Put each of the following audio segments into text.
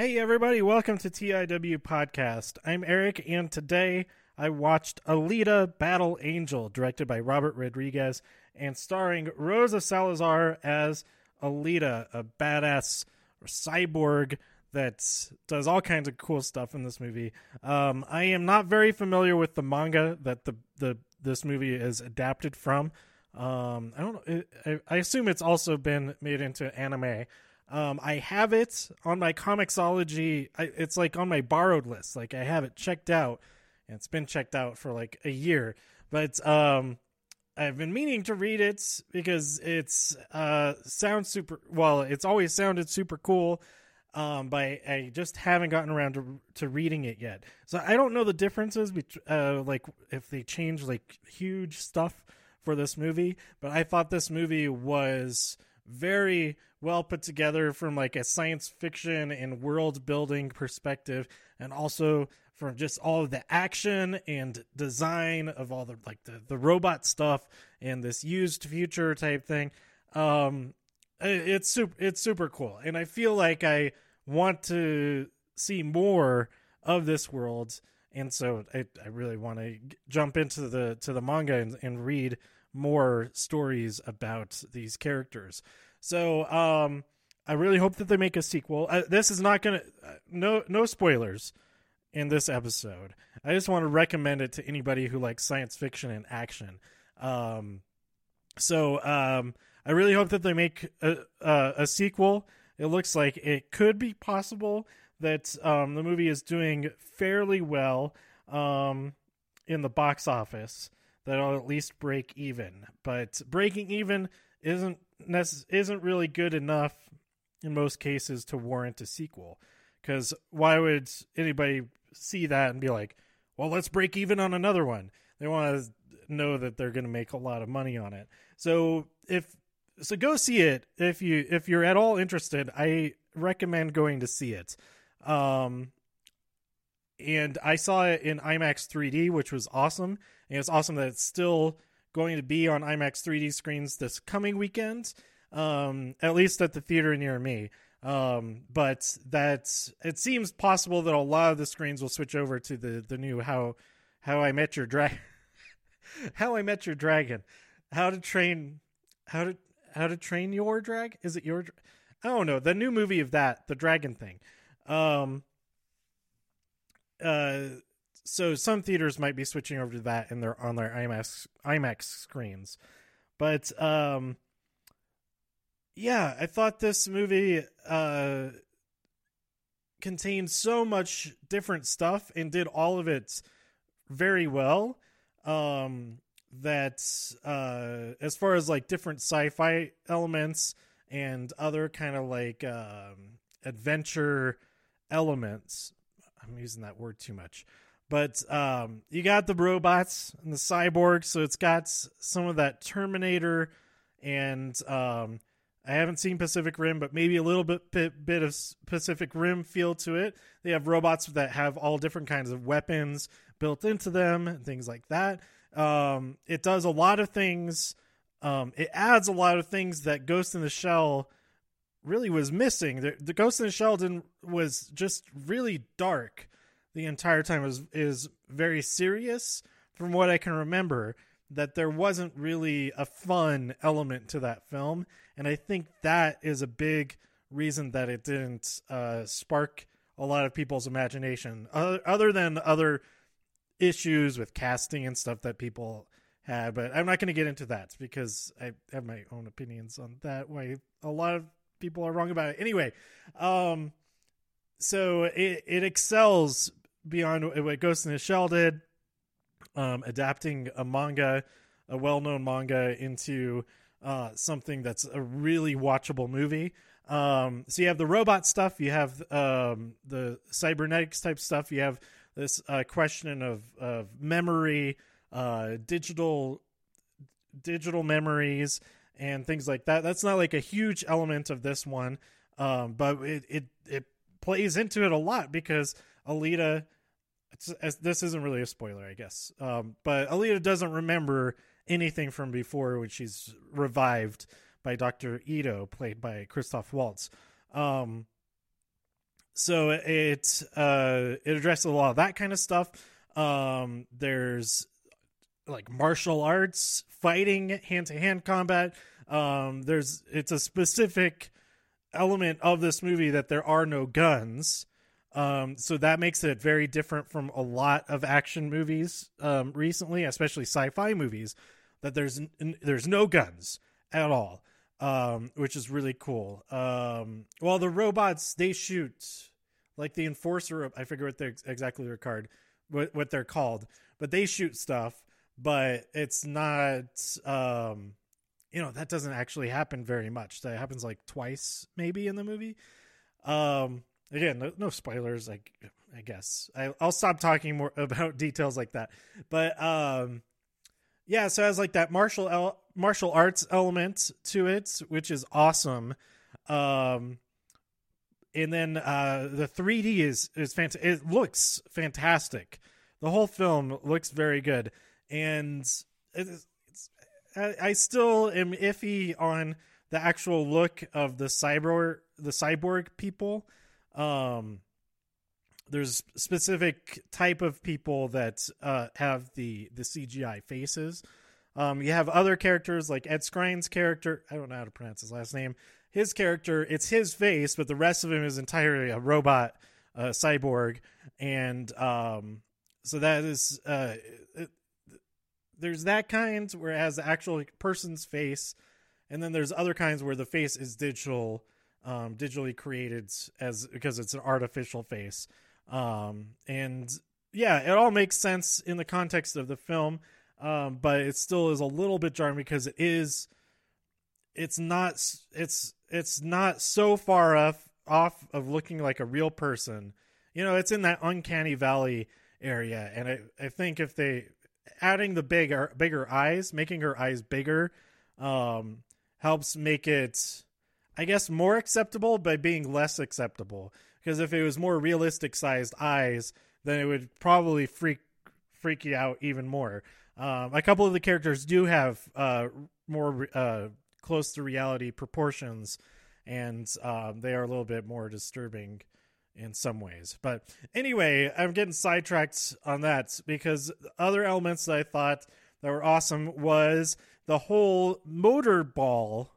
Hey, everybody, welcome to TIW Podcast. I'm Eric, and today I watched Alita Battle Angel, directed by Robert Rodriguez and starring Rosa Salazar as Alita, a badass cyborg that does all kinds of cool stuff in this movie. Um, I am not very familiar with the manga that the, the this movie is adapted from. Um, I don't. I, I assume it's also been made into anime. Um, I have it on my Comixology. It's like on my borrowed list. Like I have it checked out, and it's been checked out for like a year. But um, I've been meaning to read it because it's uh sounds super. Well, it's always sounded super cool. Um, but I, I just haven't gotten around to to reading it yet. So I don't know the differences between uh like if they change like huge stuff for this movie. But I thought this movie was very well put together from like a science fiction and world building perspective and also from just all the action and design of all the like the, the robot stuff and this used future type thing. Um it's super it's super cool. And i feel like i want to see more of this world and so i, I really want to jump into the to the manga and, and read more stories about these characters so um, I really hope that they make a sequel. Uh, this is not gonna uh, no no spoilers in this episode. I just want to recommend it to anybody who likes science fiction and action. Um, so um, I really hope that they make a, a, sequel. It looks like it could be possible that um, the movie is doing fairly well um, in the box office. That'll at least break even. But breaking even isn't isn't really good enough in most cases to warrant a sequel. Because why would anybody see that and be like, "Well, let's break even on another one"? They want to know that they're going to make a lot of money on it. So if so, go see it if you if you're at all interested. I recommend going to see it. Um, and I saw it in IMAX 3D, which was awesome. And it's awesome that it's still going to be on IMAX 3D screens this coming weekend, um, at least at the theater near me. Um, but that it seems possible that a lot of the screens will switch over to the the new how how I met your dragon how I met your dragon how to train how to how to train your drag is it your I don't know the new movie of that the dragon thing um uh so some theaters might be switching over to that in their on their IMAX IMAX screens. But um yeah, I thought this movie uh contained so much different stuff and did all of it very well. Um that uh as far as like different sci-fi elements and other kind of like um adventure elements I'm using that word too much. But um, you got the robots and the cyborgs, so it's got some of that Terminator, and um, I haven't seen Pacific Rim, but maybe a little bit, bit bit of Pacific Rim feel to it. They have robots that have all different kinds of weapons built into them and things like that. Um, it does a lot of things. Um, it adds a lot of things that Ghost in the Shell really was missing. The, the Ghost in the Shell didn't, was just really dark the entire time is is very serious. From what I can remember that there wasn't really a fun element to that film. And I think that is a big reason that it didn't uh, spark a lot of people's imagination. Other, other than other issues with casting and stuff that people had but I'm not going to get into that because I have my own opinions on that why a lot of people are wrong about it. Anyway um so it, it excels beyond what Ghost in the Shell did, um, adapting a manga, a well-known manga, into uh, something that's a really watchable movie. Um, so you have the robot stuff, you have um, the cybernetics type stuff, you have this uh, question of, of memory, uh, digital digital memories, and things like that. That's not like a huge element of this one, um, but it, it it plays into it a lot because Alita. this isn't really a spoiler, I guess. Um, but Alita doesn't remember anything from before when she's revived by Doctor Ido, played by Christoph Waltz. Um, so it uh, it addresses a lot of that kind of stuff. Um, there's like martial arts, fighting, hand to hand combat. Um, there's it's a specific element of this movie that there are no guns. Um, so that makes it very different from a lot of action movies um, recently, especially sci-fi movies. That there's there's no guns at all, um, which is really cool. Um, well, the robots they shoot like the enforcer. I forget what they're exactly they're called, what, what they're called, but they shoot stuff. But it's not, um, you know, that doesn't actually happen very much. That happens like twice, maybe in the movie. Um, again, no, no spoilers. Like, I guess I, will stop talking more about details like that. But um, yeah, so it has like that martial el- martial arts element to it, which is awesome. Um, and then uh, the 3D is is fantastic. It looks fantastic. The whole film looks very good, and it's, it's, I, I still am iffy on the actual look of the cyborg the cyborg people. Um, there's specific type of people that uh, have the the CGI faces. Um, you have other characters like Ed Skrein's character. I don't know how to pronounce his last name his character, it's his face, but the rest of him is entirely a robot, uh, cyborg, and um, so that is uh, it, there's that kind where it has the actual person's face, and then there's other kinds where the face is digital, um, digitally created as because it's an artificial face, um, and yeah, it all makes sense in the context of the film, um, but it still is a little bit jarring because it is it's not it's it's not so far off off of looking like a real person. You know, it's in that uncanny valley area, and I I think if they adding the bigger bigger eyes, making her eyes bigger, um, helps make it, I guess, more acceptable by being less acceptable. Because if it was more realistic sized eyes, then it would probably freak freak you out even more. Um, a couple of the characters do have uh, more uh, close to reality proportions, and um, they are a little bit more disturbing in some ways. But anyway, I'm getting sidetracked on that because other elements that I thought that were awesome was the whole motorball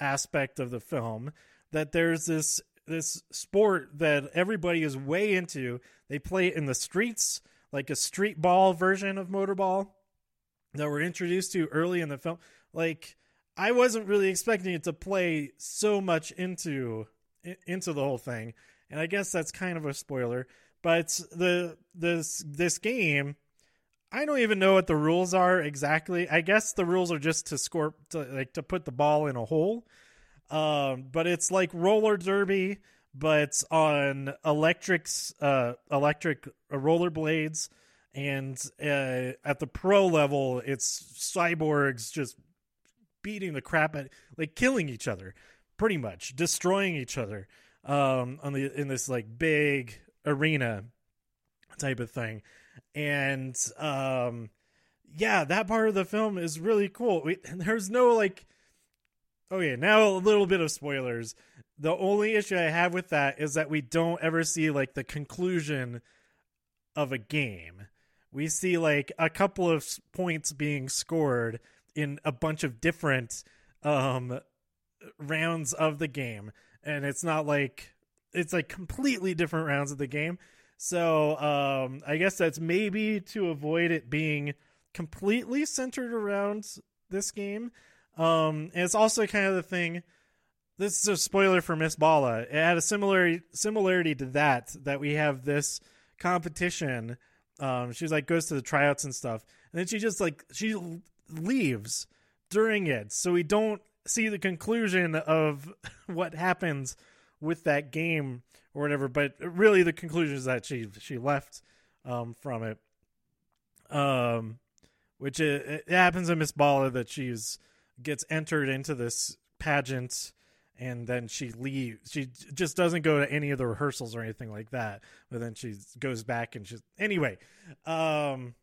aspect of the film. That there's this this sport that everybody is way into. They play it in the streets, like a street ball version of motorball that we're introduced to early in the film. Like I wasn't really expecting it to play so much into into the whole thing, and I guess that's kind of a spoiler. But the this this game, I don't even know what the rules are exactly. I guess the rules are just to score, to, like to put the ball in a hole. Um, but it's like roller derby, but it's on electrics, uh, electric roller blades, and uh, at the pro level, it's cyborgs just beating the crap at like killing each other pretty much destroying each other um on the in this like big arena type of thing and um yeah that part of the film is really cool. We, there's no like okay now a little bit of spoilers. The only issue i have with that is that we don't ever see like the conclusion of a game. We see like a couple of points being scored in a bunch of different um rounds of the game. And it's not like it's like completely different rounds of the game so um i guess that's maybe to avoid it being completely centered around this game. Um and it's also kind of the thing this is a spoiler for miss bala. It had a similar similarity to that that we have this competition. Um she's like goes to the tryouts and stuff. And then she just like she leaves during it, so we don't see the conclusion of what happens with that game or whatever. But really, the conclusion is that she she left um, from it. Um, which it, it happens in Miss Bala that she's gets entered into this pageant and then she leaves she just doesn't go to any of the rehearsals or anything like that but then she goes back and she's anyway um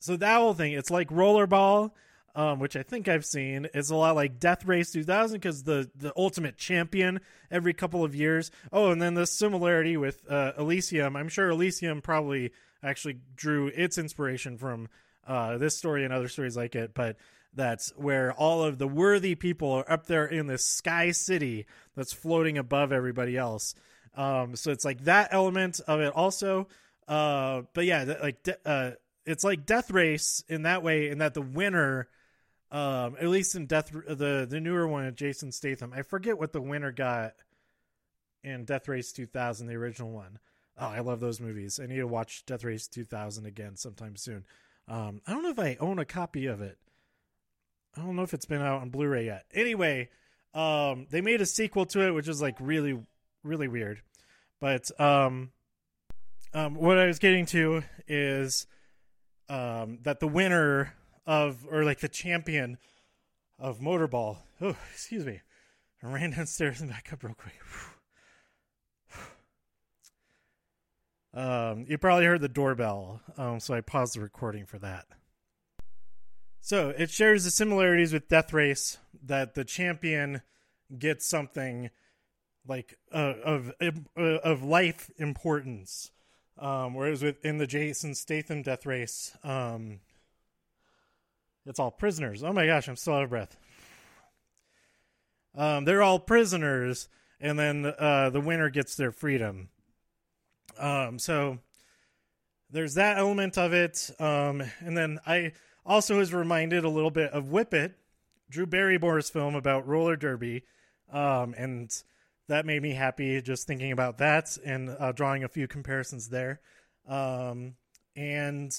so that whole thing, it's like rollerball. Um, which I think I've seen. It's a lot like Death Race 2000 because the the ultimate champion every couple of years. Oh, and then the similarity with uh, Elysium. I'm sure Elysium probably actually drew its inspiration from uh, this story and other stories like it, but that's where all of the worthy people are up there in this sky city that's floating above everybody else. Um, so it's like that element of it also. Uh, but yeah, like uh, it's like Death Race in that way, in that the winner um, at least in Death, the the newer one, Jason Statham. I forget what the winner got in Death Race 2000, the original one. Oh, I love those movies. I need to watch Death Race 2000 again sometime soon. Um, I don't know if I own a copy of it. I don't know if it's been out on Blu-ray yet. Anyway, um, they made a sequel to it, which is like really, really weird. But um, um, what I was getting to is um, that the winner of or like the champion of motorball. Oh, excuse me. I ran downstairs and back up real quick. Um, you probably heard the doorbell, um, so I paused the recording for that. So it shares the similarities with Death Race that the champion gets something like uh, of uh, of life importance, um, whereas within the Jason Statham Death Race, um, it's all prisoners. Oh my gosh, I'm still out of breath. Um, they're all prisoners, and then uh, the winner gets their freedom. Um, so there's that element of it. Um, and then I also was reminded a little bit of Whip It, Drew Barrymore's film about roller derby. Um, and that made me happy just thinking about that and uh, drawing a few comparisons there. Um, and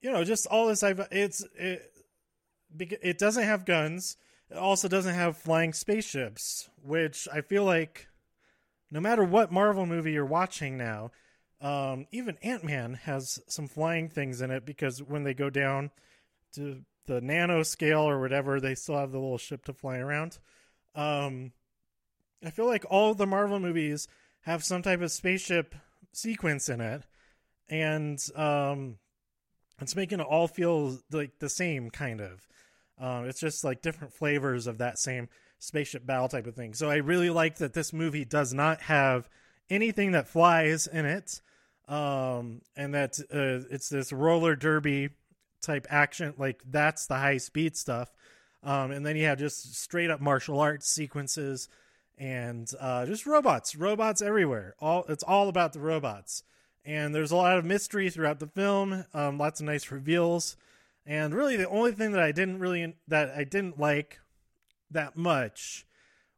you know, just all this I've it's it, it doesn't have guns. It also doesn't have flying spaceships, which I feel like no matter what Marvel movie you're watching now, um, even Ant Man has some flying things in it because when they go down to the nano scale or whatever, they still have the little ship to fly around. Um, I feel like all the Marvel movies have some type of spaceship sequence in it, and um, it's making it all feel like the same kind of. Um, it's just like different flavors of that same spaceship battle type of thing. So I really like that this movie does not have anything that flies in it, um, and that uh, it's this roller derby type action. Like that's the high speed stuff, um, and then you have just straight up martial arts sequences and uh, just robots, robots everywhere. All it's all about the robots and there's a lot of mystery throughout the film. Um, lots of nice reveals, and really the only thing that I didn't really that I didn't like that much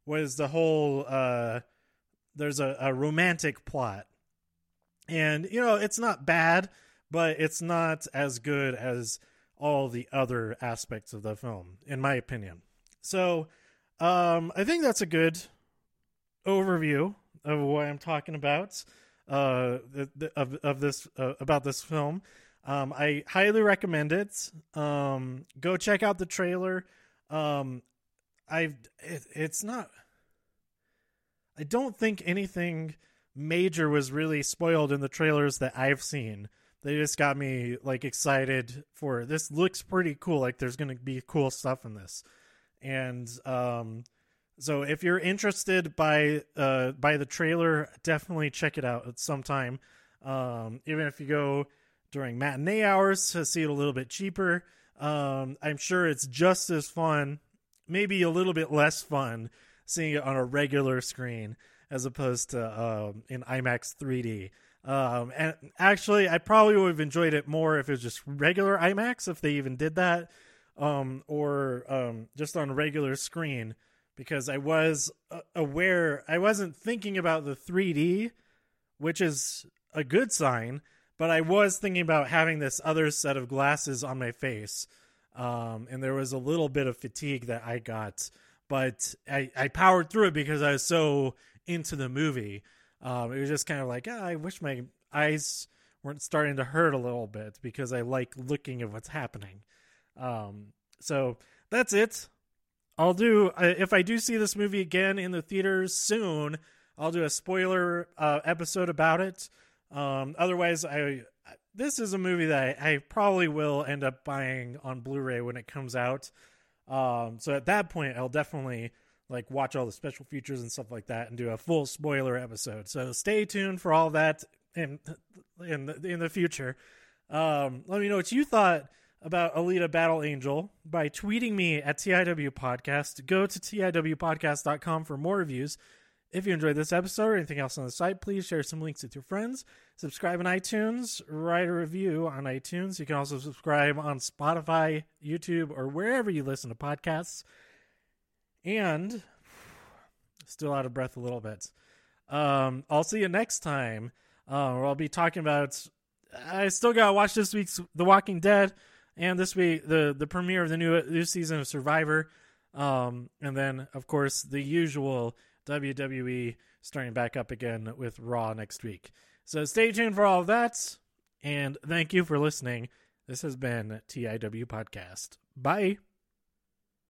was the whole uh, there's a, a romantic plot, and you know it's not bad, but it's not as good as all the other aspects of the film, in my opinion. So, um, I think that's a good overview of what I'm talking about uh, of of this uh, about this film. Um, I highly recommend it. Um, go check out the trailer. Um, I it, it's not. I don't think anything major was really spoiled in the trailers that I've seen. They just got me like excited for this. Looks pretty cool. Like there's to be cool stuff in this, and um, so if you're interested by uh by the trailer, definitely check it out at some time. Um, even if you go during matinee hours to see it a little bit cheaper, um, I'm sure it's just as fun, maybe a little bit less fun, seeing it on a regular screen as opposed to um, in IMAX 3D. Um, and actually, I probably would have enjoyed it more if it was just regular IMAX, if they even did that, um, or um, just on a regular screen because I was uh, aware, I wasn't thinking about the 3D, which is a good sign, but I was thinking about having this other set of glasses on my face. Um, and there was a little bit of fatigue that I got, but I, I powered through it because I was so into the movie. Um, it was just kind of like, oh, I wish my eyes weren't starting to hurt a little bit because I like looking at what's happening. Um, so that's it. I'll do if I do see this movie again in the theaters soon. I'll do a spoiler uh, episode about it. Um, otherwise, I this is a movie that I, I probably will end up buying on Blu-ray when it comes out. Um, so at that point, I'll definitely like watch all the special features and stuff like that and do a full spoiler episode. So stay tuned for all that in in the, in the future. Um, let me know what you thought about Alita Battle Angel by tweeting me at TIW Podcast. Go to TIWpodcast.com for more reviews. If you enjoyed this episode or anything else on the site, please share some links with your friends. Subscribe on iTunes, write a review on iTunes. You can also subscribe on Spotify, YouTube, or wherever you listen to podcasts. And still out of breath a little bit. Um, I'll see you next time. Uh, where I'll be talking about. I still gotta watch this week's The Walking Dead, and this week the the premiere of the new new season of Survivor, um, and then of course the usual WWE starting back up again with Raw next week. So stay tuned for all of that, and thank you for listening. This has been TIW Podcast. Bye.